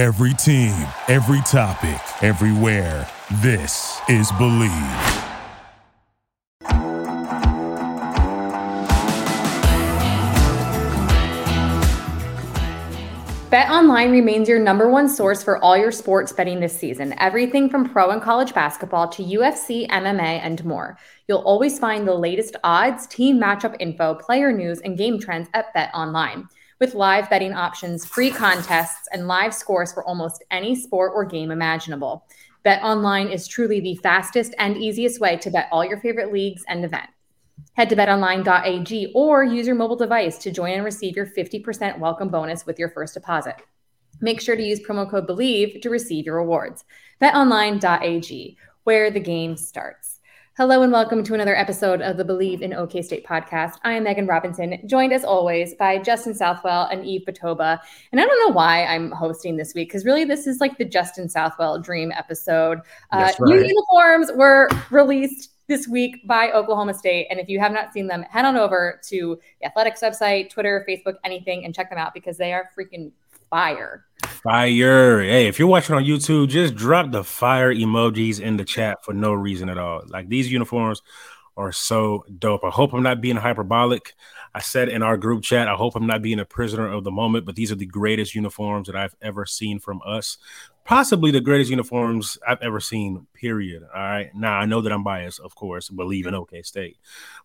Every team, every topic, everywhere. This is Believe. BetOnline remains your number one source for all your sports betting this season. Everything from pro and college basketball to UFC, MMA, and more. You'll always find the latest odds, team matchup info, player news, and game trends at BetOnline. With live betting options, free contests, and live scores for almost any sport or game imaginable. BetOnline is truly the fastest and easiest way to bet all your favorite leagues and events. Head to betonline.ag or use your mobile device to join and receive your 50% welcome bonus with your first deposit. Make sure to use promo code BELIEVE to receive your rewards. betonline.ag, where the game starts. Hello and welcome to another episode of the Believe in OK State podcast. I am Meghan Robinson, joined as always by Justin Southwell and Yves Batoba. And I don't know why I'm hosting this week because really this is like the Justin Southwell dream episode. Uh, right. New uniforms were released this week by Oklahoma State. And if you have not seen them, head on over to the Athletics website, Twitter, Facebook, anything, and check them out because they are freaking fire. Fire. Hey, if you're watching on YouTube, just drop the fire emojis in the chat for no reason at all. Like these uniforms are so dope. I hope I'm not being hyperbolic. I said in our group chat, I hope I'm not being a prisoner of the moment, but these are the greatest uniforms that I've ever seen from us. Possibly the greatest uniforms I've ever seen, period. All right. Now, I know that I'm biased, of course, believe in OK State.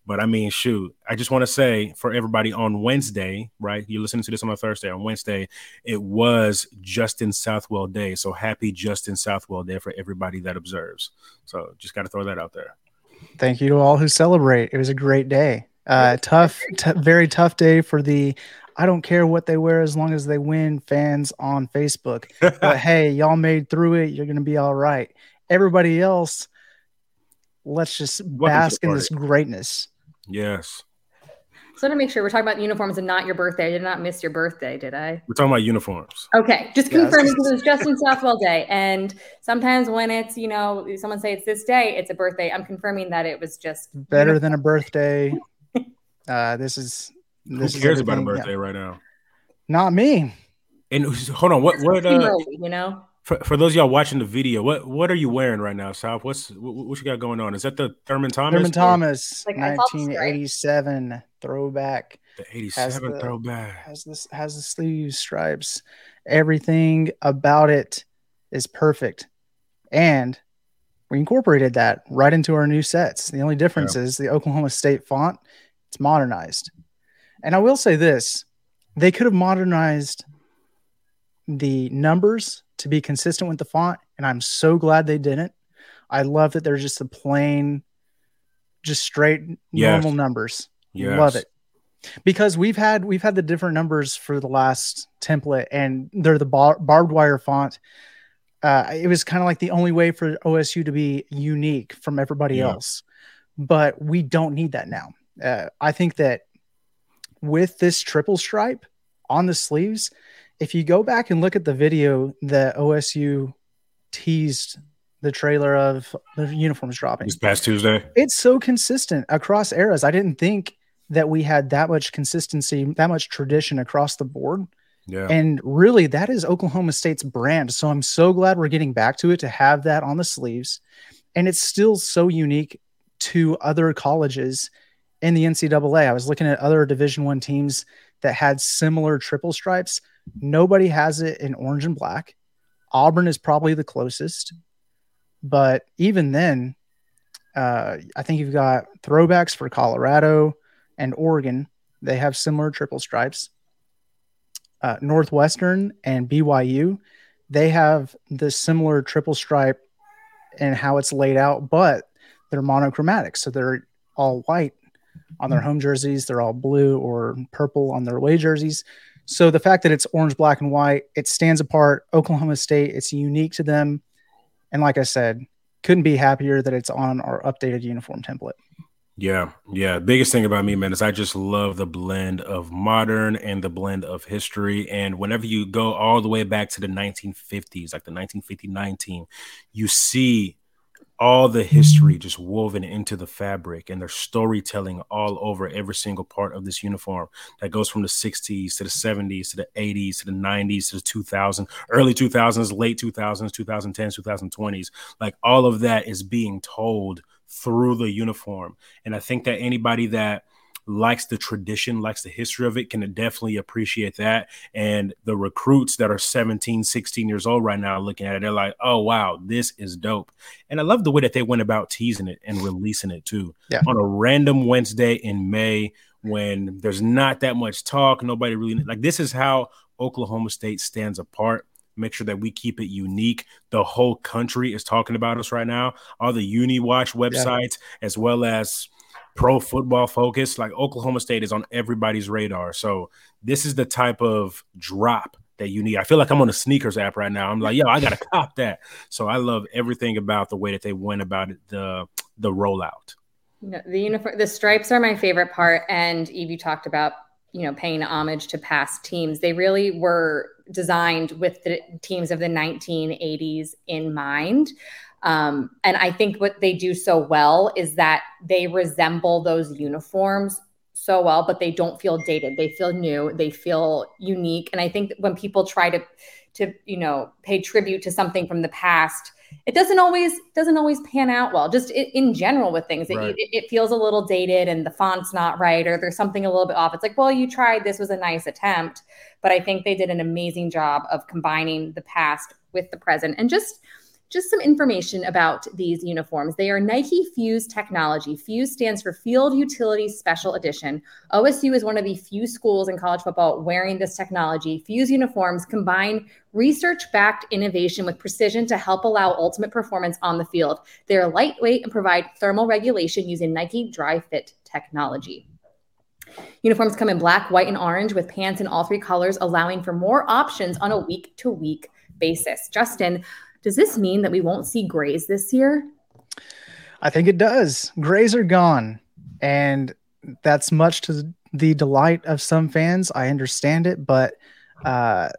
But I mean, shoot, I just want to say for everybody on Wednesday, right? You're listening to this on a Thursday. On Wednesday, it was Justin Southwell Day. So happy Justin Southwell Day for everybody that observes. So just got to throw that out there. Thank you to all who celebrate. It was a great day. Uh, tough, t- very tough day for the. I don't care what they wear as long as they win fans on Facebook. but hey, y'all made through it. You're gonna be all right. Everybody else, let's just bask in this greatness. Yes. So to make sure we're talking about uniforms and not your birthday. I did not miss your birthday, did I? We're talking about uniforms. Okay, just confirming because it was Justin Southwell Day, and sometimes when it's you know someone say it's this day, it's a birthday. I'm confirming that it was just better uniform. than a birthday. Uh, this is this who cares about a birthday yeah. right now? Not me. And hold on, what what uh, you know? For, for those y'all watching the video, what what are you wearing right now, South? What's what, what you got going on? Is that the Thurman Thomas? Thurman Thomas, like 1987 throwback. The 87 the, throwback has this has the sleeve stripes. Everything about it is perfect, and we incorporated that right into our new sets. The only difference yeah. is the Oklahoma State font it's modernized. And I will say this they could have modernized the numbers to be consistent with the font. And I'm so glad they didn't. I love that they're just a plain, just straight yes. normal numbers. Yes. Love it. Because we've had we've had the different numbers for the last template, and they're the bar- barbed wire font. Uh, it was kind of like the only way for OSU to be unique from everybody yeah. else, but we don't need that now uh, I think that with this triple stripe on the sleeves, if you go back and look at the video that OSU teased the trailer of the uniforms dropping this past Tuesday, it's so consistent across eras. I didn't think that we had that much consistency, that much tradition across the board. Yeah. And really, that is Oklahoma State's brand. So I'm so glad we're getting back to it to have that on the sleeves. And it's still so unique to other colleges in the NCAA. I was looking at other Division One teams that had similar triple stripes. Nobody has it in orange and black. Auburn is probably the closest, but even then, uh, I think you've got throwbacks for Colorado and Oregon. They have similar triple stripes. Uh, Northwestern and BYU, they have the similar triple stripe and how it's laid out, but they're monochromatic, so they're all white on their home jerseys. They're all blue or purple on their away jerseys. So the fact that it's orange, black, and white, it stands apart. Oklahoma State, it's unique to them. And like I said, couldn't be happier that it's on our updated uniform template. Yeah, yeah. Biggest thing about me, man, is I just love the blend of modern and the blend of history. And whenever you go all the way back to the 1950s, like the 1959 team, you see all the history just woven into the fabric and their storytelling all over every single part of this uniform that goes from the 60s to the 70s to the 80s to the 90s to the 2000s early 2000s late 2000s 2010s 2020s like all of that is being told through the uniform and i think that anybody that likes the tradition, likes the history of it, can definitely appreciate that. And the recruits that are 17, 16 years old right now looking at it, they're like, oh, wow, this is dope. And I love the way that they went about teasing it and releasing it too. Yeah. On a random Wednesday in May when there's not that much talk, nobody really like this is how Oklahoma State stands apart make sure that we keep it unique. The whole country is talking about us right now. All the UniWatch websites, yeah. as well as pro football focus. Like Oklahoma State is on everybody's radar. So this is the type of drop that you need. I feel like I'm on a sneakers app right now. I'm like, yo, I gotta cop that. So I love everything about the way that they went about it, the the rollout. the uniform, the stripes are my favorite part. And Yves, you talked about you know paying homage to past teams. They really were designed with the teams of the 1980s in mind. Um, and I think what they do so well is that they resemble those uniforms so well, but they don't feel dated. They feel new. They feel unique. And I think when people try to to you know pay tribute to something from the past, it doesn't always doesn't always pan out well. Just in general with things, right. it, it feels a little dated and the font's not right, or there's something a little bit off. It's like, well, you tried. This was a nice attempt, but I think they did an amazing job of combining the past with the present and just just some information about these uniforms. They are Nike Fuse technology. Fuse stands for Field Utility Special Edition. OSU is one of the few schools in college football wearing this technology. Fuse uniforms combine research backed innovation with precision to help allow ultimate performance on the field. They are lightweight and provide thermal regulation using Nike Dri-FIT technology. Uniforms come in black, white, and orange with pants in all three colors, allowing for more options on a week to week basis. Justin, does this mean that we won't see grays this year? I think it does. Grays are gone. And that's much to the delight of some fans. I understand it, but uh,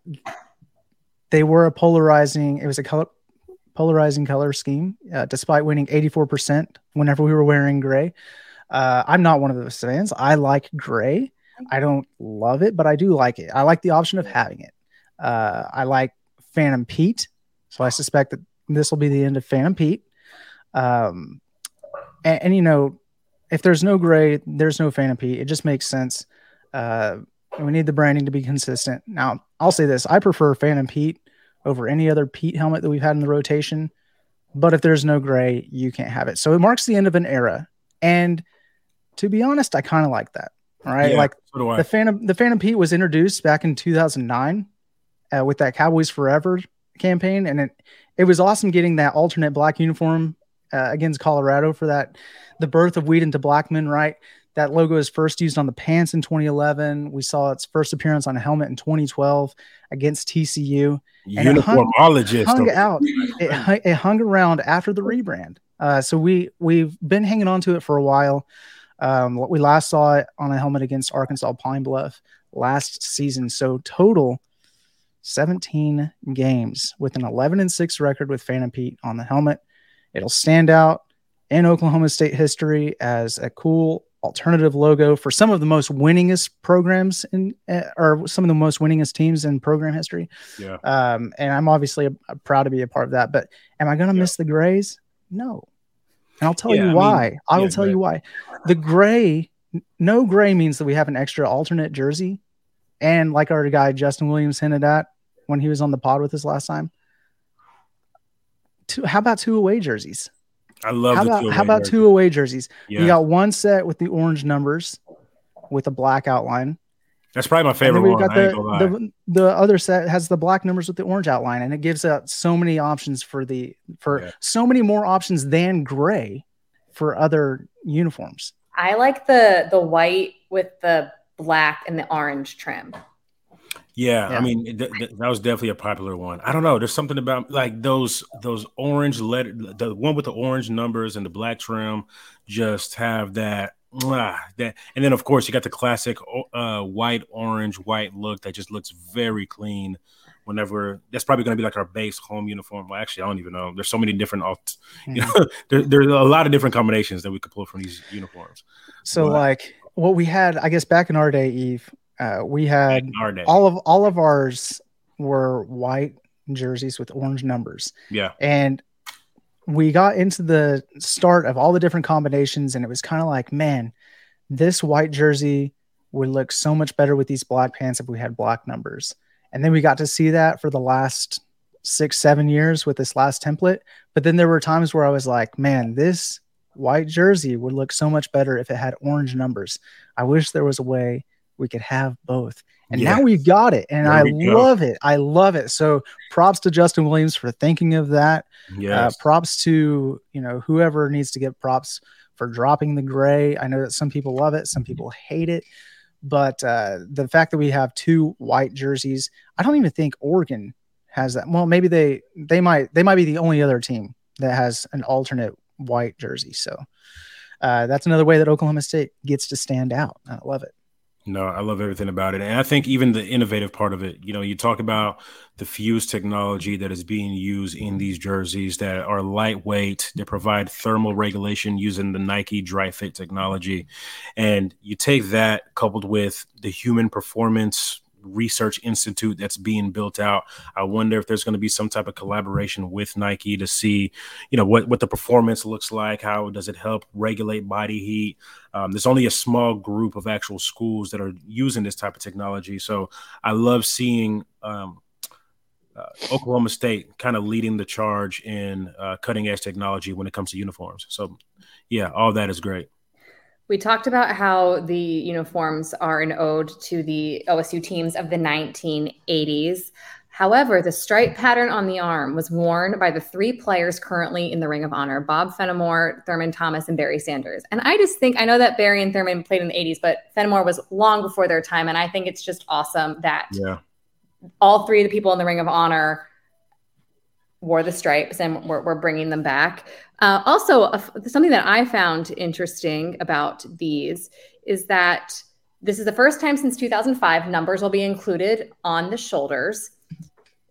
they were a polarizing, it was a color, polarizing color scheme, uh, despite winning 84% whenever we were wearing gray. Uh, I'm not one of those fans. I like gray. I don't love it, but I do like it. I like the option of having it. Uh, I like Phantom Pete. So I suspect that this will be the end of Phantom Pete. Um, and, and, you know, if there's no gray, there's no Phantom Pete. It just makes sense. Uh, we need the branding to be consistent. Now, I'll say this: I prefer Phantom Pete over any other Pete helmet that we've had in the rotation. But if there's no gray, you can't have it. So it marks the end of an era. And to be honest, I kind of like that. All right, yeah, like so the Phantom, the Phantom Pete was introduced back in 2009 uh, with that Cowboys Forever campaign, and it it was awesome getting that alternate black uniform uh, against Colorado for that the birth of Weeden to Blackmon. Right, that logo is first used on the pants in 2011. We saw its first appearance on a helmet in 2012 against TCU. Uniformologist hung, hung out. It, it, hung around after the rebrand. Uh, so we we've been hanging on to it for a while. Um, we last saw it on a helmet against Arkansas Pine Bluff last season. So total 17 games with an 11 and 6 record with Phantom Pete on the helmet. It'll stand out in Oklahoma State history as a cool alternative logo for some of the most winningest programs in uh, or some of the most winningest teams in program history. Yeah. Um, and I'm obviously a, a proud to be a part of that. But am I going to yeah. miss the grays? No. And I'll tell yeah, you why. I, mean, I will yeah, tell you why. The gray, no gray means that we have an extra alternate jersey. And like our guy Justin Williams hinted at, when he was on the pod with us last time. Two, how about two away jerseys? I love. How about how about two away jerseys? Yeah. You got one set with the orange numbers, with a black outline. That's probably my favorite one. Got the, the, the other set has the black numbers with the orange outline, and it gives out so many options for the for yeah. so many more options than gray for other uniforms. I like the the white with the black and the orange trim. Yeah, yeah. I mean th- th- that was definitely a popular one. I don't know. There's something about like those those orange letter, the one with the orange numbers and the black trim, just have that ah, that. And then of course you got the classic uh, white orange white look that just looks very clean whenever that's probably going to be like our base home uniform. Well, actually, I don't even know. There's so many different, mm-hmm. you know, there, there's a lot of different combinations that we could pull from these uniforms. So, but, like what we had, I guess, back in our day, Yves, uh, we had all of all of ours were white jerseys with orange numbers. Yeah, and we got into the start of all the different combinations, and it was kind of like, man, this white jersey would look so much better with these black pants if we had black numbers. And then we got to see that for the last six, seven years with this last template. But then there were times where I was like, man, this white jersey would look so much better if it had orange numbers. I wish there was a way we could have both. And now we've got it. And I love it. I love it. So props to Justin Williams for thinking of that. Yes. Uh, props to, you know, whoever needs to get props for dropping the gray. I know that some people love it, some people hate it. But uh, the fact that we have two white jerseys, I don't even think Oregon has that. Well, maybe they they might they might be the only other team that has an alternate white jersey. So uh, that's another way that Oklahoma State gets to stand out. I love it. No, I love everything about it. And I think even the innovative part of it, you know, you talk about the fuse technology that is being used in these jerseys that are lightweight, that provide thermal regulation using the Nike Dri-FIT technology. And you take that coupled with the human performance research institute that's being built out. I wonder if there's going to be some type of collaboration with Nike to see, you know, what what the performance looks like. How does it help regulate body heat? Um, there's only a small group of actual schools that are using this type of technology. So I love seeing. Um, uh, Oklahoma State kind of leading the charge in uh, cutting edge technology when it comes to uniforms. So, yeah, all that is great. We talked about how the uniforms are an ode to the OSU teams of the 1980s. However, the stripe pattern on the arm was worn by the three players currently in the Ring of Honor Bob Fenimore, Thurman Thomas, and Barry Sanders. And I just think, I know that Barry and Thurman played in the 80s, but Fenimore was long before their time. And I think it's just awesome that yeah. all three of the people in the Ring of Honor wore the stripes and we're, we're bringing them back. Uh, also, uh, something that I found interesting about these is that this is the first time since 2005 numbers will be included on the shoulders.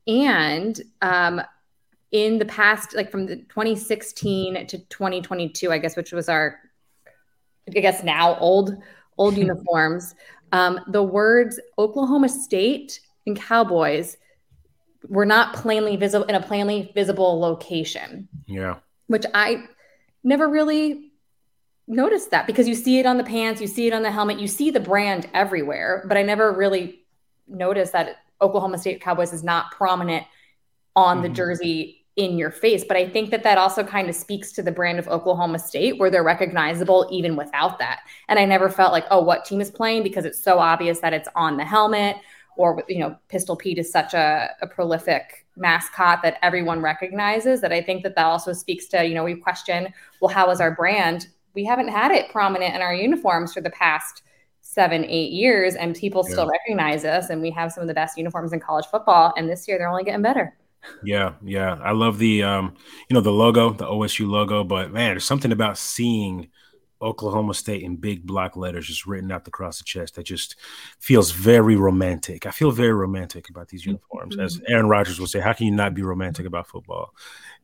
And um, in the past, like from the 2016 to 2022, I guess, which was our, I guess now old, old uniforms, um, the words Oklahoma State and Cowboys were not plainly visible in a plainly visible location. Yeah. Which I never really noticed that because you see it on the pants, you see it on the helmet, you see the brand everywhere, but I never really noticed that Oklahoma State Cowboys is not prominent on mm-hmm. the jersey in your face. But I think that that also kind of speaks to the brand of Oklahoma State where they're recognizable even without that. And I never felt like, oh, what team is playing because it's so obvious that it's on the helmet or you know pistol pete is such a, a, prolific mascot that everyone recognizes that i think that that also speaks to you know we question well how is our brand? We haven't had it prominent in our uniforms for the past seven eight years and people yeah. still recognize us and we have some of the best uniforms in college football and this year they're only getting better. Yeah yeah. I love the um you know the logo the osu logo but man there's something about seeing Oklahoma State in big block letters just written out across the chest that just feels very romantic. I feel very romantic about these uniforms. As mm-hmm. Aaron Rodgers would say, how can you not be romantic about football?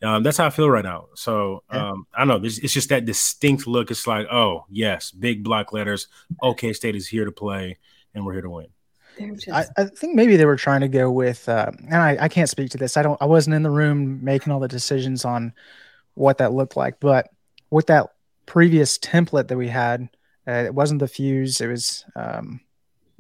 Um, that's how I feel right now. So um, I don't know. It's just that distinct look. It's like, oh, yes, big block letters. OK State is here to play, and we're here to win. Just... I, I, think maybe they were trying to go with, uh, and I, I can't speak to this. I don't. I wasn't in the room making all the decisions on what that looked like, but with that previous template that we had, uh, it wasn't the fuse. It was um,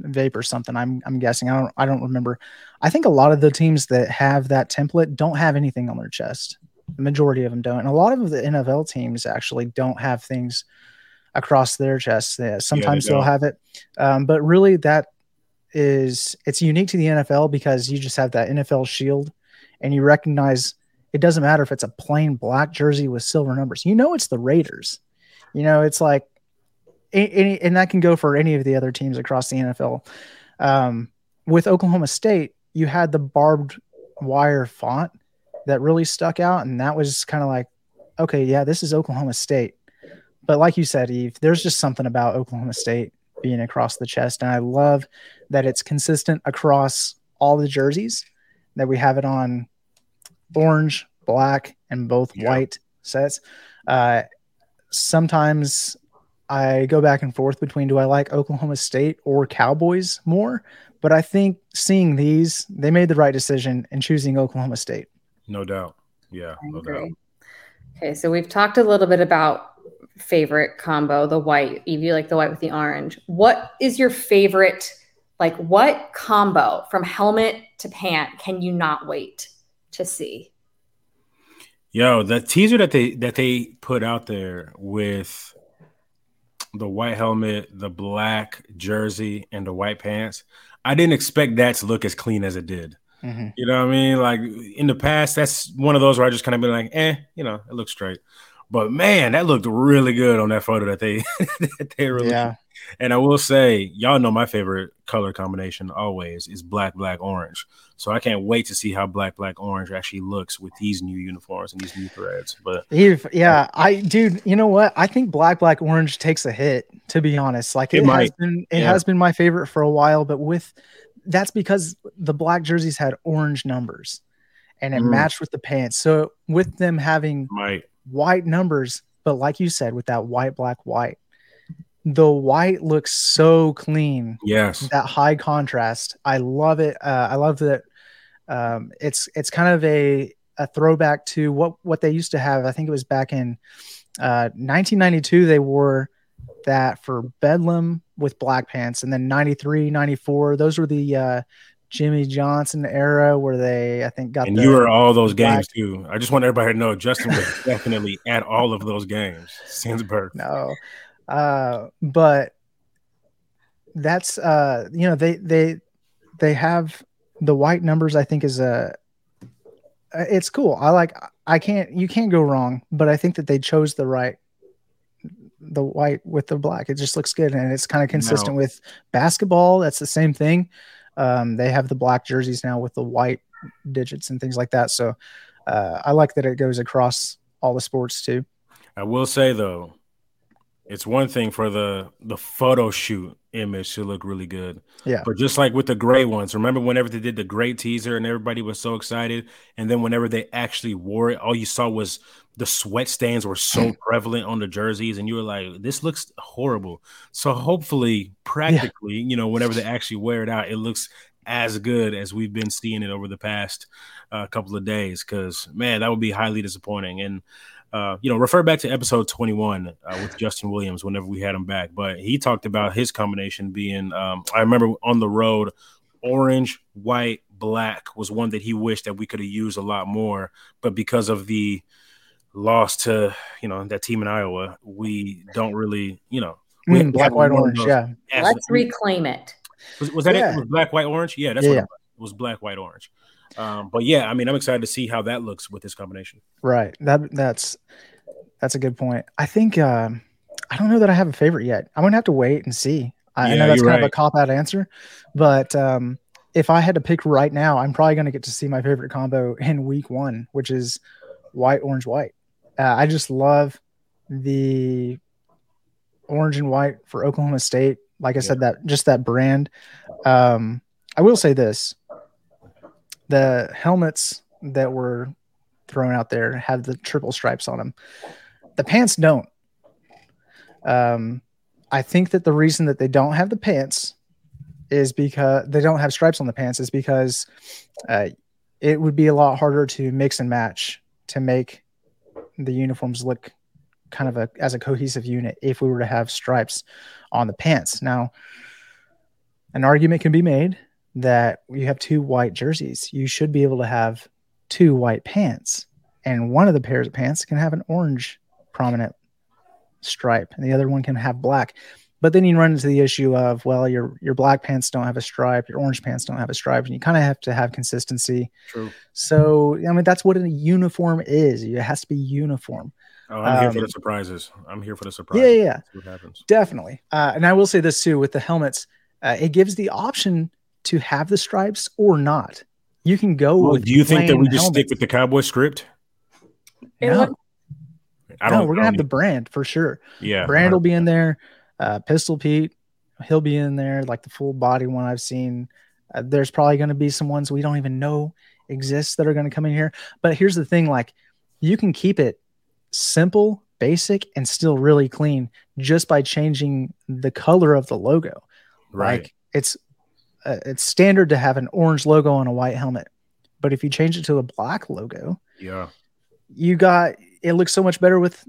vape or something. I'm I'm guessing. I don't I don't remember. I think a lot of the teams that have that template don't have anything on their chest. The majority of them don't, and a lot of the NFL teams actually don't have things across their chests. Yeah, sometimes yeah, they will have it, um, but really that is it's unique to the NFL because you just have that NFL shield, and you recognize it doesn't matter if it's a plain black jersey with silver numbers. You know it's the Raiders. You know, it's like any, and that can go for any of the other teams across the NFL. Um, with Oklahoma State, you had the barbed wire font that really stuck out, and that was kind of like, okay, yeah, this is Oklahoma State. But like you said, Yves, there's just something about Oklahoma State being across the chest, and I love that it's consistent across all the jerseys. that we have it on orange, black, and both Yeah. white sets. Uh, sometimes I go back and forth between do I like Oklahoma State or Cowboys more, but I think seeing these, they made the right decision in choosing Oklahoma State. No doubt. Yeah, I no doubt. Okay, so we've talked a little bit about favorite combo, the white. Evie like the white with the orange. What is your favorite? Like, what combo from helmet to pant can you not wait to see? Yo, the teaser that they that they put out there with the white helmet, the black jersey, and the white pants, I didn't expect that to look as clean as it did. You know what I mean? Like in the past, that's one of those where I just kind of been like, eh, you know, it looks straight. But man, that looked really good on that photo that they that they released. Yeah. And I will say, y'all know my favorite color combination always is black, black, orange. So I can't wait to see how black, black, orange actually looks with these new uniforms and these new threads. But yeah, I dude, you know what? I think black, black, orange takes a hit, to be honest. Like It it, has might. been it Yeah. has been my favorite for a while, but with that's because the black jerseys had orange numbers and it Mm. matched with the pants. So with them having might white numbers, but like you said, with that white, black, white, the white looks so clean yes. that high contrast. I love it. Uh, I love that. Um, it's it's kind of a a throwback to what what they used to have. I think it was back in uh, 1992. They wore that for Bedlam with black pants, and then 93, 94. Those were the uh, Jimmy Johnson era where they I think got And the, you were all those black- games too. I just want everybody to know Justin was definitely at all of those games since birth. no uh but that's uh you know they they they have the white numbers i think is a uh, it's cool. I like i can't you can't go wrong but i think that they chose the right the white with the black. It just looks good and it's kind of consistent Now- with basketball. That's the same thing. Um they have the black jerseys now with the white digits and things like that. So uh i like that it goes across all the sports too. I will say though, it's one thing for the the photo shoot image to look really good. Yeah. But just like with the gray ones, remember whenever they did the gray teaser and everybody was so excited, and then whenever they actually wore it, all you saw was the sweat stains were so prevalent on the jerseys, and you were like, "This looks horrible." So hopefully, practically, you know, whenever they actually wear it out, it looks as good as we've been seeing it over the past uh, couple of days. Because man, that would be highly disappointing. And uh, you know, refer back to episode 21 uh, with Justin Williams whenever we had him back. But he talked about his combination being, um, I remember on the road, orange, white, black was one that he wished that we could have used a lot more. But because of the loss to, you know, that team in Iowa, we don't really, you know, we Mm, black white orange yeah as- Let's reclaim it. was, was that Yeah. it? Was black, white, orange? Yeah, that's Yeah, what yeah. it was. It was black, white, orange. Um, but yeah, I mean, I'm excited to see how that looks with this combination. Right. That that's that's a good point. I think um I don't know that I have a favorite yet. I'm gonna have to wait and see. I, I know that's kind of a cop out answer, but um if I had to pick right now, I'm probably gonna get to see my favorite combo in week one, which is white, orange, white. Uh, I just love the orange and white for Oklahoma State. Like I said, that just that brand. Um, I will say this: the helmets that were thrown out there have the triple stripes on them. The pants don't. Um, I think that the reason that they don't have the pants is because they don't have stripes on the pants is because uh, it would be a lot harder to mix and match to make the uniforms look kind of a as a cohesive unit if we were to have stripes on the pants. Now, an argument can be made that you have two white jerseys. You should be able to have two white pants, and one of the pairs of pants can have an orange prominent stripe, and the other one can have black. But then you run into the issue of well, your your black pants don't have a stripe, your orange pants don't have a stripe, and you kind of have to have consistency. True. So I mean, that's what a uniform is. It has to be uniform. Oh, I'm here for Um, the surprises. I'm here for the surprise. Yeah, yeah, yeah. What happens. Definitely. Uh, and I will say this too with the helmets, uh, it gives the option to have the stripes or not. You can go Well, with do you think that we plain just stick with the cowboy script? No, looked- I don't. we're gonna have the brand for sure. yeah. Brand will be in there. Uh, Pistol Pete, he'll be in there, like the full body one I've seen. Uh, there's probably going to be some ones we don't even know exists that are going to come in here. But here's the thing like you can keep it simple, basic, and still really clean just by changing the color of the logo. Right. Like it's uh, it's standard to have an orange logo on a white helmet. But if you change it to a black logo, yeah. you got it looks so much better with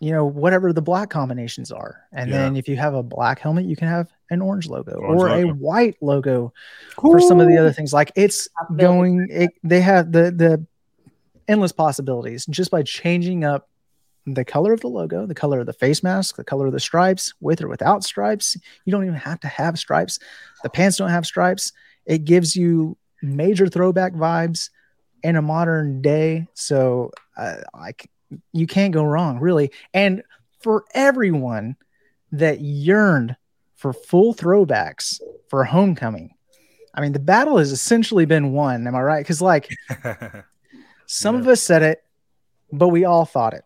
you know whatever the black combinations are and Yeah. then if you have a black helmet you can have an orange logo Orange or a white logo for some of the other things like it's going it, they have the the endless possibilities just by changing up the color of the logo the color of the face mask the color of the stripes with or without stripes you don't even have to have stripes the pants don't have stripes. It gives you major throwback vibes in a modern day. So uh, like you can't go wrong really. And for everyone that yearned for full throwbacks for homecoming i mean the battle has essentially been won. Am i right? Because like some Yeah. of us said it but we all thought it.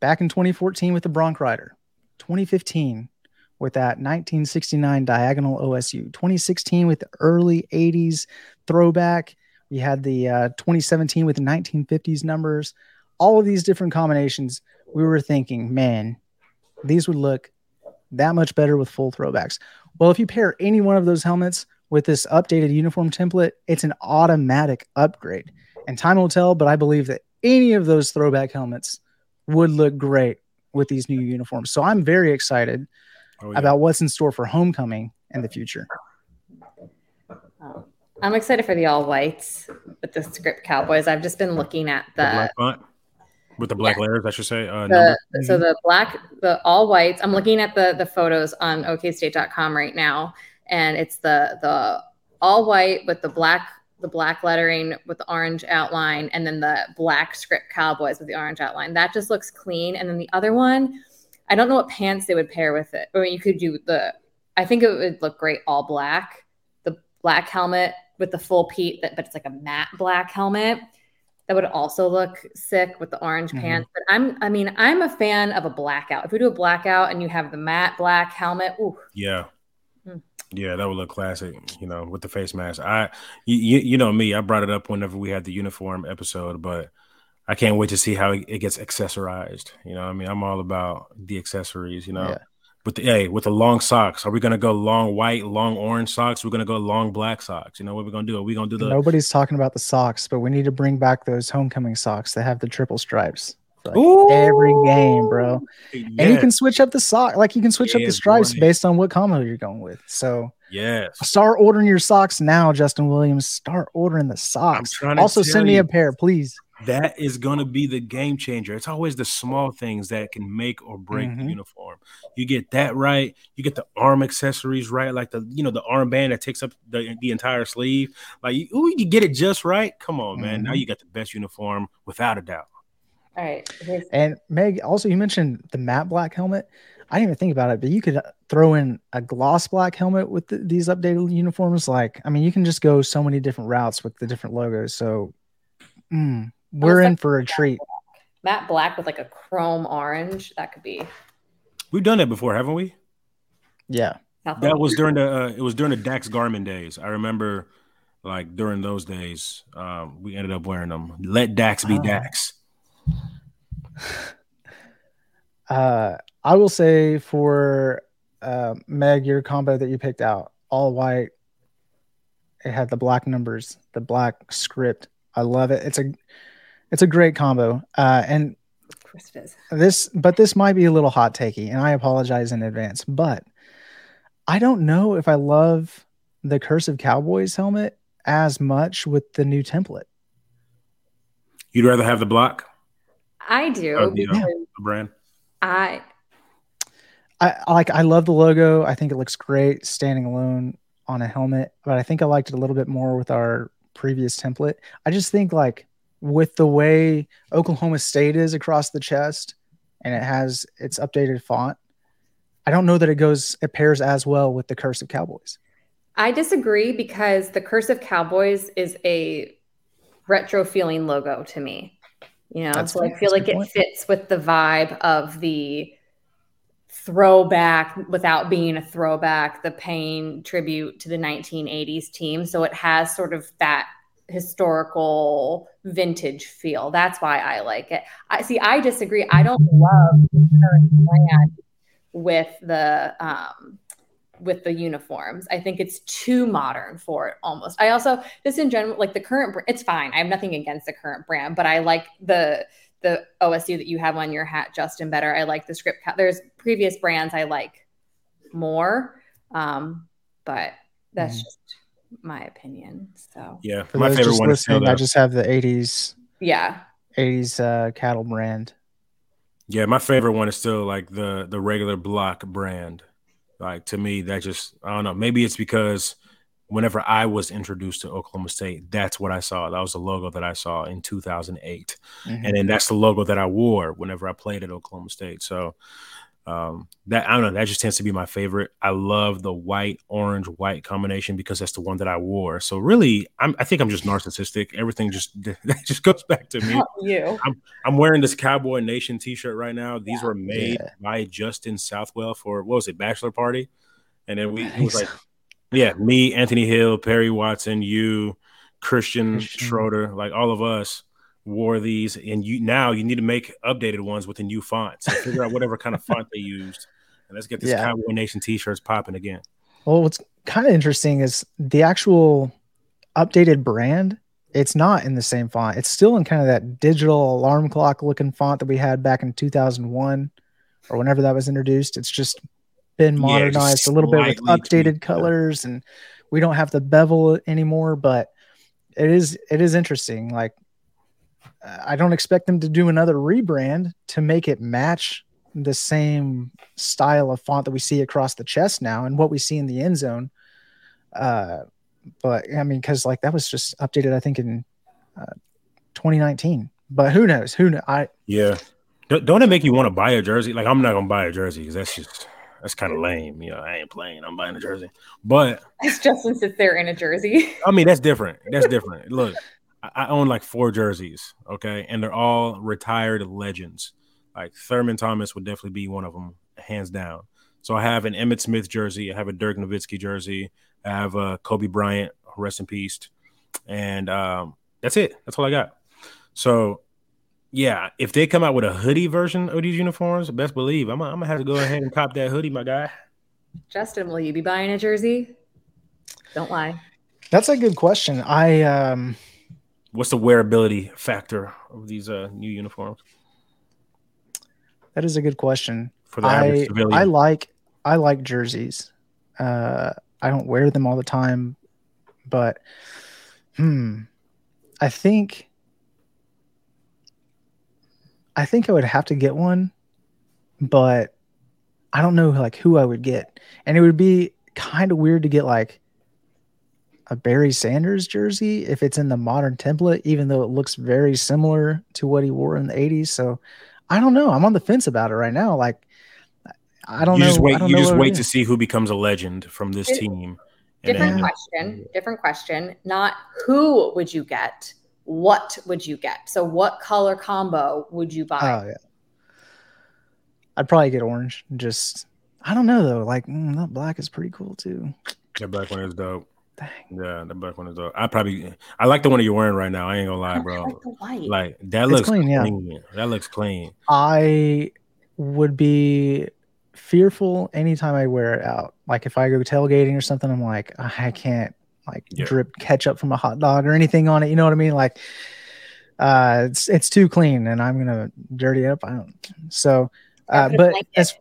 Back in 2014 with the bronc rider. 2015 with that 1969 diagonal osu 2016 with the early 80s throwback. We had the uh, 2017 with the 1950s numbers. All of these different combinations we were thinking man these would look that much better with full throwbacks. Well if you pair any one of those helmets with this updated uniform template it's an automatic upgrade. And time will tell but i believe that any of those throwback helmets would look great with these new uniforms. So i'm very excited Oh, yeah. about what's in store for homecoming in the future Um, I'm excited for the all whites with the script Cowboys. I've just been looking at the the, black font with the black layers, I should say. Uh, the so the black the all whites. I'm looking at the the photos on okstate.com right now, and it's the the all white with the black the black lettering with the orange outline, and then the black script Cowboys with the orange outline. That just looks clean. And then the other one, I don't know what pants they would pair with it. Or you could do the. I think it would look great all black. The black helmet with the full Pete, that but it's like a matte black helmet. That would also look sick with the orange Mhm. pants. But I'm, I mean, I'm a fan of a blackout. If we do a blackout and you have the matte black helmet, ooh, Yeah. Hmm. Yeah, that would look classic, you know, with the face mask. I, you, you know me, I brought it up whenever we had the uniform episode, but I can't wait to see how it, it gets accessorized. You know, what I mean, I'm all about the accessories. You know, Yeah. with the hey, with the long socks, are we gonna go long white, long orange socks? We're gonna go long black socks. You know what we're gonna do? Are we gonna do the? Nobody's talking about the socks, but we need to bring back those homecoming socks that have the triple stripes. like, every game, bro. And you can switch up the sock, like you can switch up the stripes boy. based on what combo you're going with. So yes. start ordering your socks now, Justin Williams. Start ordering the socks. Also, send me a pair, please. That is going to be the game changer. It's always the small things that can make or break the Mhm. uniform. You get that right. You get the arm accessories right, like the you know the armband that takes up the, the entire sleeve. Like you, ooh, you get it just right. Come on, man. Now Mhm. you got the best uniform without a doubt. all right. Here's, And Meg, also you mentioned the matte black helmet. I didn't even think about it, but you could uh, throw in a gloss black helmet with the, these updated uniforms. Like, I mean, you can just go so many different routes with the different logos. So mm, we're in for a treat. matte black with like a chrome orange. That could be. We've done that before, haven't we? Yeah. That was during the uh, it was during the Dax Garmin days. I remember, like during those days, um, we ended up wearing them. Let Dax be Oh. Dax. Uh, I will say for uh, Meg, your combo that you picked out, all white. It had the black numbers, the black script. I love it. It's a, it's a great combo. Uh, and Chris Fizz. this, but this might be a little hot takey, and I apologize in advance. But I don't know if I love the Cursive Cowboys helmet as much with the new template. You'd rather have the block, I do Oh, yeah. the brand. I I I like I love the logo. I think it looks great standing alone on a helmet, but I think I liked it a little bit more with our previous template. I just think like with the way Oklahoma State is across the chest and it has its updated font, I don't know that it goes it pairs as well with the Cursive Cowboys. I disagree because the Cursive Cowboys is a retro feeling logo to me. You know, That's so fair. I feel That's like it point. fits with the vibe of the throwback without being a throwback, the paying tribute to the 1980s team. So it has sort of that historical vintage feel. That's why I like it. I see. I disagree. I don't love the current brand with the um, with the uniforms. I think it's too modern for it almost. I also just in general like the current. It's fine. I have nothing against the current brand, but I like the the OSU that you have on your hat, Justin, better. I like the script. There's previous brands I like more, um, but that's mm. just my opinion. So yeah, for my favorite one is still I just have the '80s. Yeah, '80s uh, cattle brand. Yeah, my favorite one is still like the the regular block brand. Like to me, that just I don't know. Maybe it's because whenever I was introduced to Oklahoma State, that's what I saw. That was the logo that I saw in 2008. Mm-hmm. And then that's the logo that I wore whenever I played at Oklahoma State. So um, that I don't know, that just tends to be my favorite. I love the white, orange, white combination because that's the one that I wore. So really, I'm, I think I'm just narcissistic. Everything just that just goes back to me. you. I'm, I'm wearing this Cowboy Nation T-shirt right now. These yeah. were made yeah. by Justin Southwell for what was it, bachelor party, and then we nice. was like yeah, me, Anthony Hill, Perry Watson, you, Christian, Christian Schroeder, like all of us wore these, and you now you need to make updated ones with the new font. So figure out whatever kind of font they used, and let's get this yeah. Cowboy Nation T-shirts popping again. Well, what's kind of interesting is the actual updated brand. It's not in the same font. It's still in kind of that digital alarm clock looking font that we had back in 2001 or whenever that was introduced. It's just been modernized yeah, a little bit with updated colors and we don't have the bevel anymore but it is it is interesting like i don't expect them to do another rebrand to make it match the same style of font that we see across the chest now and what we see in the end zone uh but i mean because like that was just updated i think in uh, 2019 but who knows who know i yeah don't it make you want to buy a jersey like i'm not gonna buy a jersey because that's just that's kind of lame. You know, I ain't playing. I'm buying a jersey. But it's Justin sits there in a jersey. I mean, that's different. That's different. Look, I own like four jerseys, okay, and they're all retired legends. Like Thurman Thomas would definitely be one of them, hands down. So I have an Emmitt Smith jersey. I have a Dirk Nowitzki jersey. I have a Kobe Bryant, rest in peace, and um, that's it. That's all I got. So yeah, if they come out with a hoodie version of these uniforms, best believe I'm, I'm gonna have to go ahead and cop that hoodie, my guy. Justin, will you be buying a jersey? Don't lie. That's a good question. I um what's the wearability factor of these uh new uniforms? That is a good question. For the average I, civilian. I like I like jerseys. Uh I don't wear them all the time, but hmm. I think I think I would have to get one, but I don't know like who I would get. And it would be kind of weird to get like a Barry Sanders jersey if it's in the modern template, even though it looks very similar to what he wore in the 80s. So I don't know. I'm on the fence about it right now. Like I don't you know. Just wait, you just wait to see who becomes a legend from this team. Different then, question. Different question. Not who would you get, what would you get? So what color combo would you buy? Oh yeah. I'd probably get orange. Just I don't know though. Like mm, that black is pretty cool too. That black one is dope. Dang. Yeah, the black one is dope. I probably I like the one that you're wearing right now. I ain't gonna lie, bro. like, the white. like that it's looks clean, clean. Yeah. That looks clean. I would be fearful anytime I wear it out. Like if I go tailgating or something, I'm like, I can't like yeah. drip ketchup from a hot dog or anything on it. You know what I mean? Like, uh, it's it's too clean, and I'm gonna dirty it up. I don't. So, uh, but as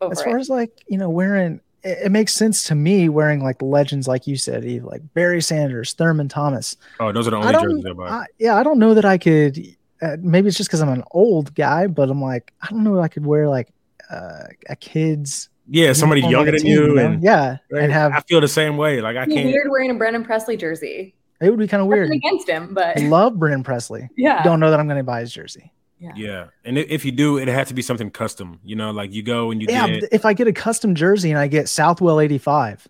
as far it. as like you know, wearing it, it, makes sense to me wearing like legends, like you said, Yves, like Barry Sanders, Thurman Thomas. Oh, those are the only jerseys I buy. yeah, I don't know that I could. Uh, maybe it's just because I'm an old guy, but I'm like, I don't know. I could wear like uh, a kid's yeah, somebody younger than you, you and yeah, and have I feel the same way. Like I can't weird wearing a Brennan Presley jersey. It would be kind of weird against him, but I love Brennan Presley. Yeah, don't know that I'm going to buy his jersey. Yeah. yeah, and if you do, it has to be something custom. You know, like you go and you yeah. Get, if I get a custom jersey and I get Southwell '85,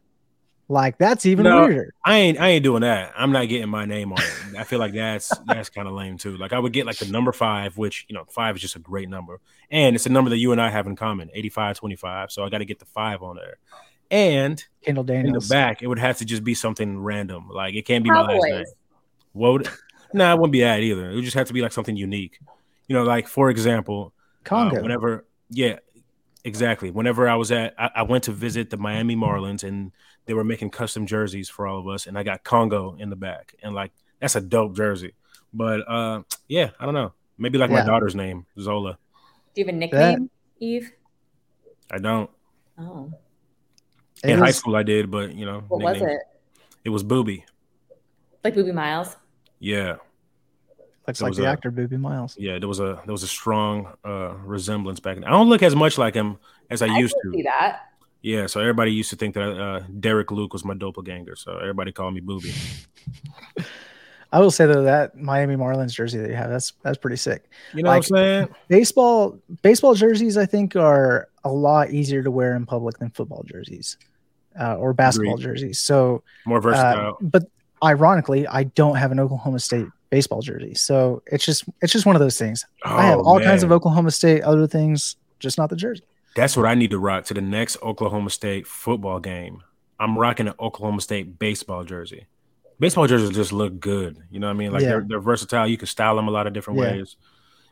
like that's even no, weirder. I ain't I ain't doing that. I'm not getting my name on it. I feel like that's that's kind of lame too. Like I would get like the number five, which you know, five is just a great number. And it's a number that you and I have in common, 85, 25. So I got to get the five on there. And Kendall Daniels in the back, it would have to just be something random. Like it can't be Cowboys. my last name. What would? nah, it wouldn't be that either. It would just have to be like something unique. You know, like for example, uh, Congo. whenever, yeah, exactly. Whenever I was at, I, I went to visit the Miami Marlins, and they were making custom jerseys for all of us, and I got Congo in the back, and like that's a dope jersey. But uh, yeah, I don't know. Maybe like my daughter's name, Zola. Do you have a nickname, Yves? I don't. Oh, It in high school, I did, but you know, what was it? It was Booby. Like Boobie Miles? Yeah, looks like the a- actor Boobie Miles. yeah. There was a there was a strong uh resemblance back then. I don't look as much like him as I I used to. see that. Yeah, so everybody used to think that uh, Derek Luke was my doppelganger. So everybody called me Booby. I will say though that Miami Marlins jersey that you have that's that's pretty sick. You know Like- what I'm saying? Baseball baseball jerseys I think are a lot easier to wear in public than football jerseys uh, or basketball Agreed. jerseys. So More Uh, versatile. but ironically, I don't have an Oklahoma State baseball jersey, so it's just it's just one of those things. I have Oh, all kinds of. Oklahoma State other things, just not the jersey. That's what I need to rock to the next Oklahoma State football game. I'm rocking an Oklahoma State baseball jersey. Baseball jerseys just look good. You know what I mean? Like Yeah. they're, they're versatile. You can style them a lot of different Yeah. ways.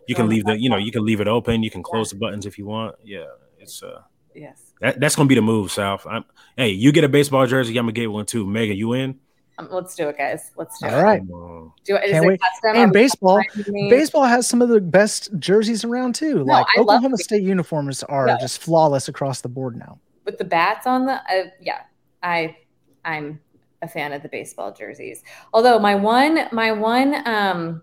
You can Oh, leave the, you know, you can leave it open. You can close the buttons if you want. Yeah, it's uh, Yes. that, that's gonna be the move, South. I'm, hey, you get a baseball jersey, I'm gonna get one too. Mega, you in? Um, let's do it, guys. Let's do All it. right. Come on. Do it. Is Can't it wait. custom? And baseball, baseball has some of the best jerseys around too. No, like I love Oklahoma it. State uniforms are Yeah. just flawless across the board now. with the bats on the uh, yeah i i'm a fan of the baseball jerseys although my one my one um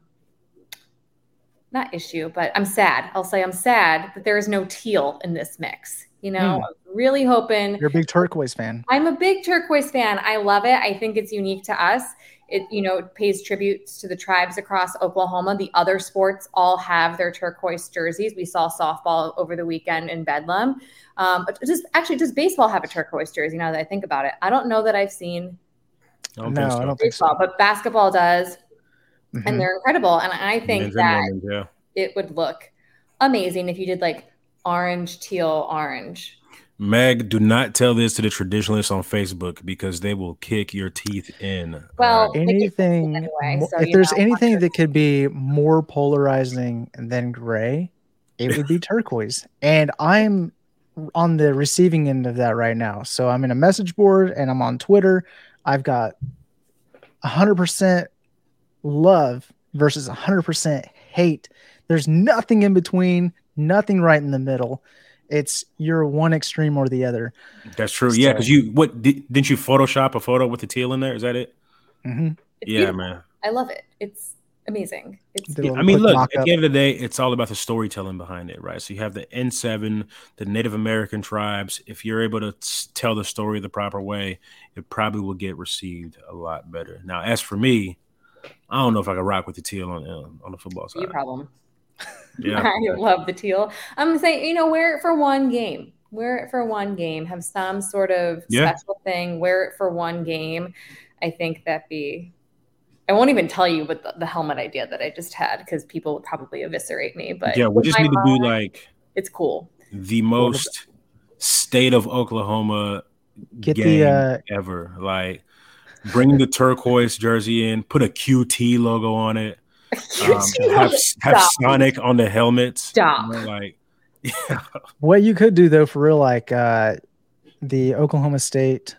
not issue but i'm sad i'll say i'm sad that there is no teal in this mix you know. I'm really hoping You're a big turquoise fan. i'm a big turquoise fan i love it i think it's unique to us it you know pays tributes to the tribes across oklahoma the other sports all have their turquoise jerseys we saw softball over the weekend in bedlam um, but just actually does baseball have a turquoise jersey now that i think about it i don't know that i've seen I No, think so. I don't think so. but basketball does Mhm. and they're incredible and i think Men's that women's, yeah. it would look amazing if you did like orange teal orange. Meg, do not tell this to the traditionalists on Facebook because they will kick your teeth in. Well, All right. Anything anyway, mo- so, if there's know, anything that could be more polarizing than gray it would be turquoise. And i'm on the receiving end of that right now. So i'm in a message board and i'm on twitter. I've got 100% love versus 100% hate. There's nothing in between nothing right in the middle it's you're one extreme or the other That's true. Yeah, because you what did, didn't you Photoshop a photo with the teal in there? Is that it? Mhm. Yeah, beautiful. man. i love it it's amazing it's Did a I little mean, look, mock-up. at the end of the day, it's all about the storytelling behind it, right? So you have the N7, the Native American tribes. If you're able to tell the story the proper way, it probably will get received a lot better. Now, as for me, I don't know if I can rock with the teal on uh, on the football you side. problem Yeah, I love the teal. I'm saying, you know, wear it for one game. Wear it for one game. Have some sort of Yeah. special thing. Wear it for one game. I think that be. I won't even tell you what the, the helmet idea that I just had because people would probably eviscerate me. But yeah. We just my need to do like it's cool. the most state of Oklahoma Get the, game uh, ever. Like, bring the turquoise jersey in, put a QT logo on it. Um, have have Sonic on the helmets. Stop. You know, like, yeah, What you could do though, for real, like uh, the Oklahoma State,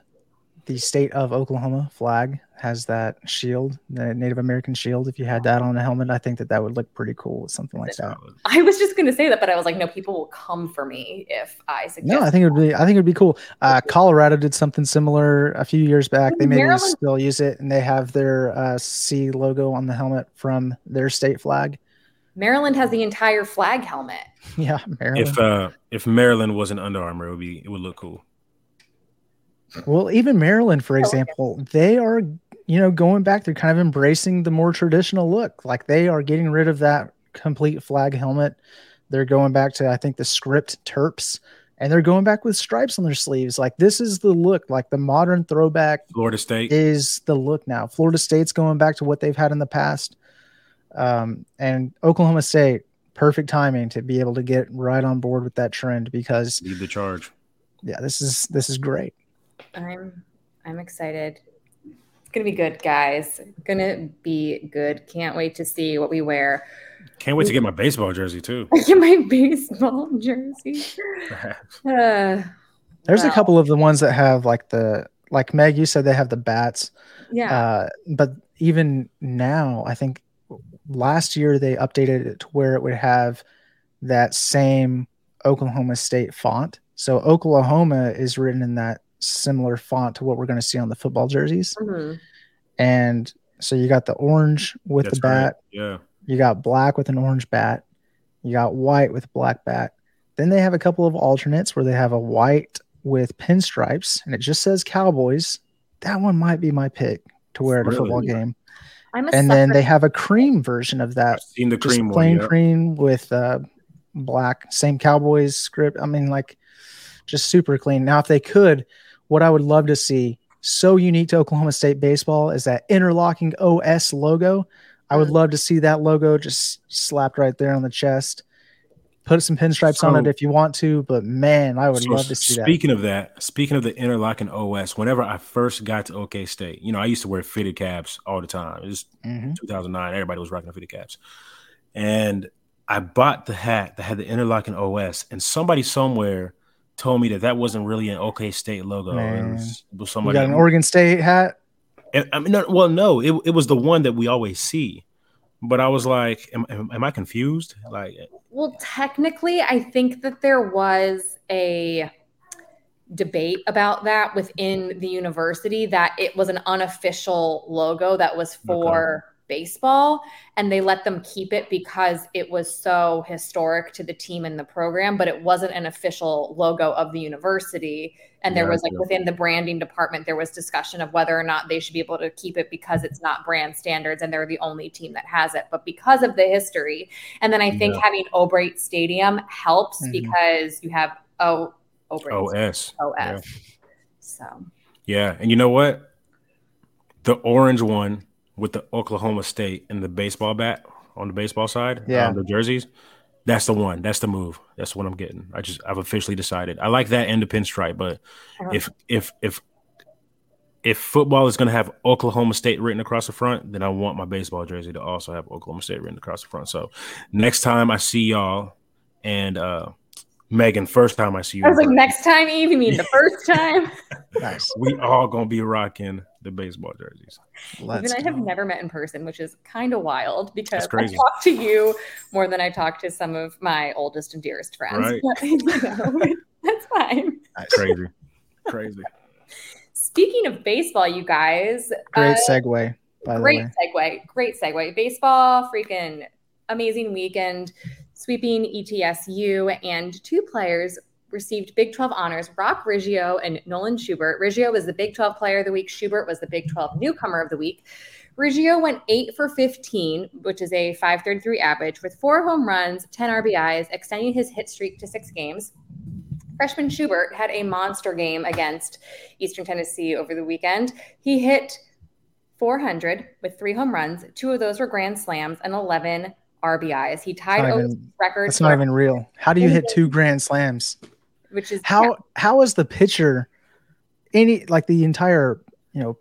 the state of Oklahoma flag has that shield, the Native American shield. If you had that on a helmet, I think that that would look pretty cool with something like that. I was just going to say that, but I was like, no, people will come for me if I suggest. No, I think it would be. I think it would be cool. Uh, Colorado did something similar a few years back. They maybe Maryland- still use it, and they have their uh, C logo on the helmet from their state flag. Maryland has the entire flag helmet. Yeah, Maryland. If uh if Maryland was an Under Armour, it would be it would look cool. Well, even Maryland, for Oh, example, they are, you know, going back. They're kind of embracing the more traditional look. Like they are getting rid of that complete flag helmet. They're going back to, I think, the script terps, and they're going back with stripes on their sleeves. Like this is the look. Like the modern throwback Florida State. is the look now. Florida State's going back to what they've had in the past, um, and Oklahoma State. Perfect timing to be able to get right on board with that trend because lead the charge. yeah, this is this is great. I'm I'm excited. It's gonna be good, guys. Gonna be good. Can't wait to see what we wear. Can't wait to get my baseball jersey too. Get my baseball jersey. Uh, There's a couple of the ones that have like the like Meg, you said they have the bats. Yeah. Uh, but even now, I think last year they updated it to where it would have that same Oklahoma State font. So Oklahoma is written in that similar font to what we're going to see on the football jerseys. Mhm. And so you got the orange with That's the bat, right. Yeah. you got black with an orange bat, you got white with black bat. Then they have a couple of alternates where they have a white with pinstripes and it just says Cowboys. That one might be my pick to wear at a Really? football game. I'm a And then they have a cream version of that, I've seen the just cream plain one. yeah. cream with uh, black, same Cowboys script. I mean, like just super clean. Now, if they could, what I would love to see, so unique to Oklahoma State baseball, is that interlocking OS logo. I would Mm. love to see that logo just slapped right there on the chest. Put some pinstripes on it if you want to, but man, I would So love to see that. speaking of that, speaking of the interlocking OS, whenever I first got to OK State, you know, I used to wear fitted caps all the time. It was Mhm. 2009. Everybody was rocking the fitted caps. And I bought the hat that had the interlocking OS, and somebody somewhere told me that that wasn't really an OK State logo. It was, it was You somebody. got an Oregon State hat. I I mean, no, well, no, it, it was the one that we always see. But I was like, am, am, am I confused? Like, Well, technically, I think that there was a debate about that within the university that it was an unofficial logo that was for baseball and they let them keep it because it was so historic to the team and the program but it wasn't an official logo of the university and there was like Gotcha. within the branding department there was discussion of whether or not they should be able to keep it because it's not brand standards and they're the only team that has it but because of the history and then I think Yeah. having O'Brate Stadium helps Mhm. because you have O O'Brate OS. OF. yeah. So Yeah, and you know what? The orange one with the Oklahoma State and the baseball bat on the baseball side, Yeah. um, the jerseys. That's the one. That's the move. That's what I'm getting. I just I've officially decided. I like that and the pinstripe, but don't- if if if if football is going to have Oklahoma State written across the front, then I want my baseball jersey to also have Oklahoma State written across the front. So next time I see y'all and uh Meghan, first time I see you, I was like, next time, Yves, you mean the first time? Nice. we all gonna be rocking the baseball jerseys. Let's Even I have go. never met in person, which is kind of wild because I talk to you more than I talk to some of my oldest and dearest friends. Right. But, you know, that's fine. Nice. Crazy, crazy. Speaking of baseball, you guys, Great uh, segue, by the great way. segue. Great segue. Baseball, freaking amazing weekend, sweeping ETSU, and two players received Big 12 honors Roc Riggio and Nolan Schubert. Riggio was the Big 12 player of the week, Schubert was the Big 12 newcomer of the week. Riggio went 8 for 15, which is a 533 average, with four home runs, 10 RBIs, extending his hit streak to six games. Freshman Schubert had a monster game against Eastern Tennessee over the weekend. He hit 400 with three home runs. Two of those were grand slams and 11 RBIs. He tied Not O's even- record, That's not even real. How do you hit two grand slams? which is How how is the pitcher any like the entire you know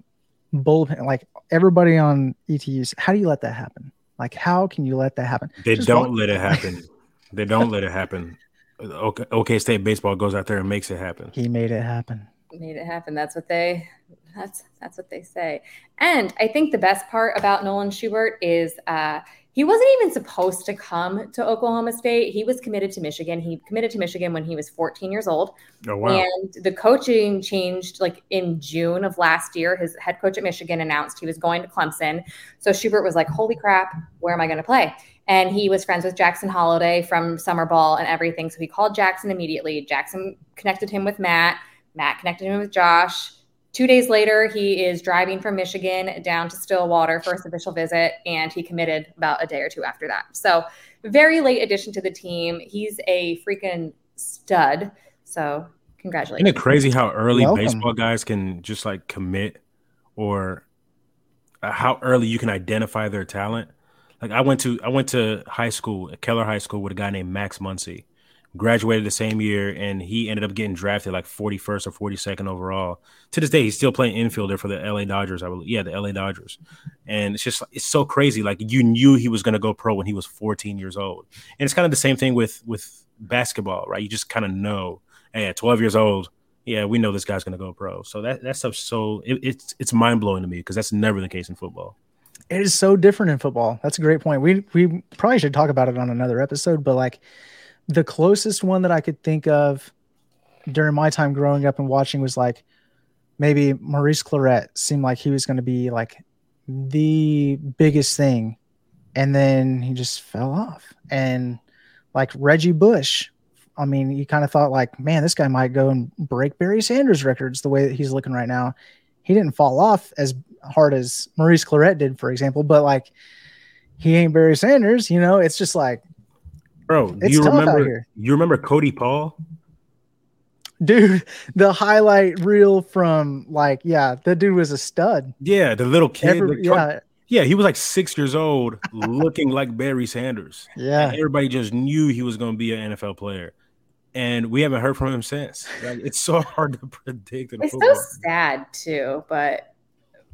bullpen like everybody on ETUs? How do you let that happen? Like how can you let that happen? They Just don't walk- let it happen. They don't let it happen. Okay, OK State baseball goes out there and makes it happen. He made it happen. made it happen. That's what they that's that's what they say. And I think the best part about Nolan Schubert is uh he wasn't even supposed to come to Oklahoma State. He was committed to Michigan. He committed to Michigan when he was 14 years old. Oh wow! And the coaching changed like in June of last year. His head coach at Michigan announced he was going to Clemson. So Schubert was like, Holy crap, where am I going to play? And he was friends with Jackson Holliday from summer ball and everything. So he called Jackson immediately. Jackson connected him with Matt. Matt connected him with Josh. Two days later, he is driving from Michigan down to Stillwater for his official visit, and he committed about a day or two after that. So, very late addition to the team. He's a freaking stud. So, congratulations. Isn't it crazy how early Welcome. baseball guys can just like commit, or uh, how early you can identify their talent? Like I went to I went to high school at Keller High School with a guy named Max Muncy. Graduated the same year, and he ended up getting drafted like 41st or 42nd overall. To this day, he's still playing infielder for the LA Dodgers. I believe, yeah, the LA Dodgers. And it's just it's so crazy. Like you knew he was going to go pro when he was 14 years old, and it's kind of the same thing with with basketball, right? You just kind of know, hey, at 12 years old, yeah, we know this guy's going to go pro. So that that stuff's so it, it's it's mind blowing to me because that's never the case in football. It is so different in football. That's a great point. We we probably should talk about it on another episode, but like the closest one that I could think of during my time growing up and watching was like maybe Maurice Clarett seemed like he was going to be like the biggest thing. And then he just fell off. And like Reggie Bush, I mean, you kind of thought like, man, this guy might go and break Barry Sanders records the way that he's looking right now. He didn't fall off as hard as Maurice Clarett did, for example, but like he ain't Barry Sanders, you know, it's just like Bro, do you remember you remember Cody Paul? Dude, the highlight reel from like, yeah, the dude was a stud. Yeah, the little kid. Every, yeah. Yeah, he was like six years old, looking like Barry Sanders. Yeah. And everybody just knew he was going to be an NFL player. And we haven't heard from him since. Like, it's so hard to predict. it's football. so sad, too, but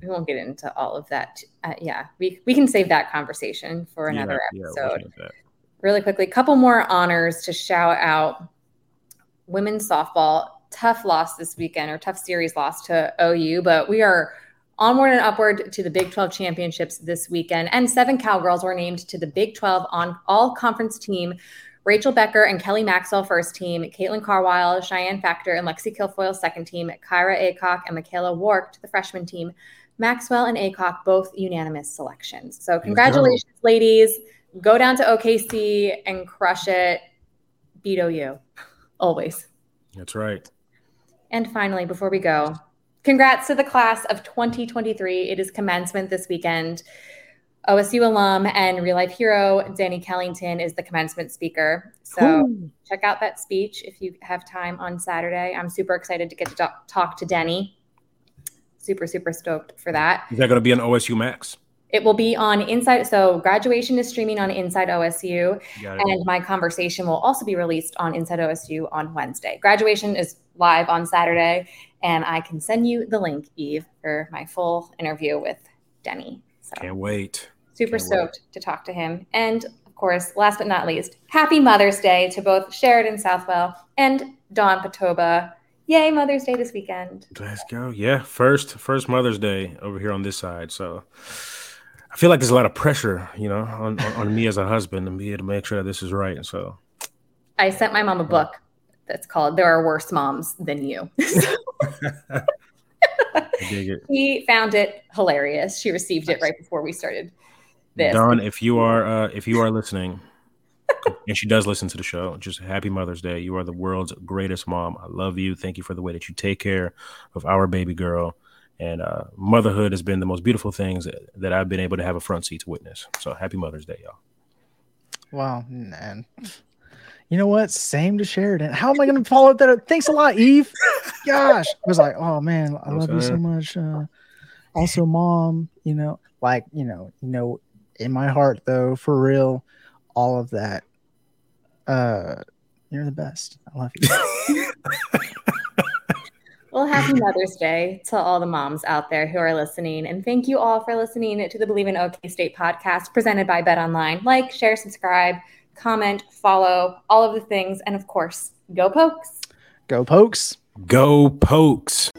we won't get into all of that. Uh, yeah, we, we can save that conversation for another yeah, episode. Yeah, really quickly, a couple more honors to shout out. Women's softball, tough loss this weekend or tough series loss to OU, but we are onward and upward to the Big 12 championships this weekend. And seven Cowgirls were named to the Big 12 on all conference team. Rachel Becker and Kelly Maxwell first team, Caitlin Carwile, Cheyenne Factor, and Lexi Kilfoyle second team, Kyra Acock and Michaela Wark to the freshman team. Maxwell and Acock both unanimous selections. So congratulations, ladies go down to OKC and crush it. Beat OU always. That's right. And finally, before we go, congrats to the class of 2023. It is commencement this weekend. OSU alum and real life hero Denny Kellington is the commencement speaker. So Ooh. check out that speech if you have time on Saturday. I'm super excited to get to talk to Denny. Super, super stoked for that. Is that going to be an OSU Max? It will be on Inside. So graduation is streaming on Inside OSU, and my conversation will also be released on Inside OSU on Wednesday. Graduation is live on Saturday, and I can send you the link, Yves, for my full interview with Denny. So can't wait. Super can't stoked wait. to talk to him, and of course, last but not least, Happy Mother's Day to both Sheridan Southwell and Dawn Batoba. Yay, Mother's Day this weekend. Let's go. Yeah, first first Mother's Day over here on this side. So I feel like there's a lot of pressure, you know, on, on, on me as a husband and be able to make sure that this is right. And so I sent my mom a book that's called There Are Worse Moms Than You. She found it hilarious. She received it right before we started this. Dawn, if you are uh, if you are listening, and she does listen to the show, just happy Mother's Day. You are the world's greatest mom. I love you. Thank you for the way that you take care of our baby girl. And uh, motherhood has been the most beautiful things that I've been able to have a front seat to witness. So happy Mother's Day, y'all. Wow, man. You know what? Same to Sheridan. How am I going to follow up that? Thanks a lot, Yves. Gosh, I was like, oh man, I love you so much. Uh, also, mom, you know, like you know, you know, in my heart though, for real, all of that. Uh, you're the best. I love you. Well, happy Mother's Day to all the moms out there who are listening. And thank you all for listening to the Believe in OK State podcast presented by Bet Online. Like, share, subscribe, comment, follow, all of the things. And of course, go pokes. Go pokes. Go pokes.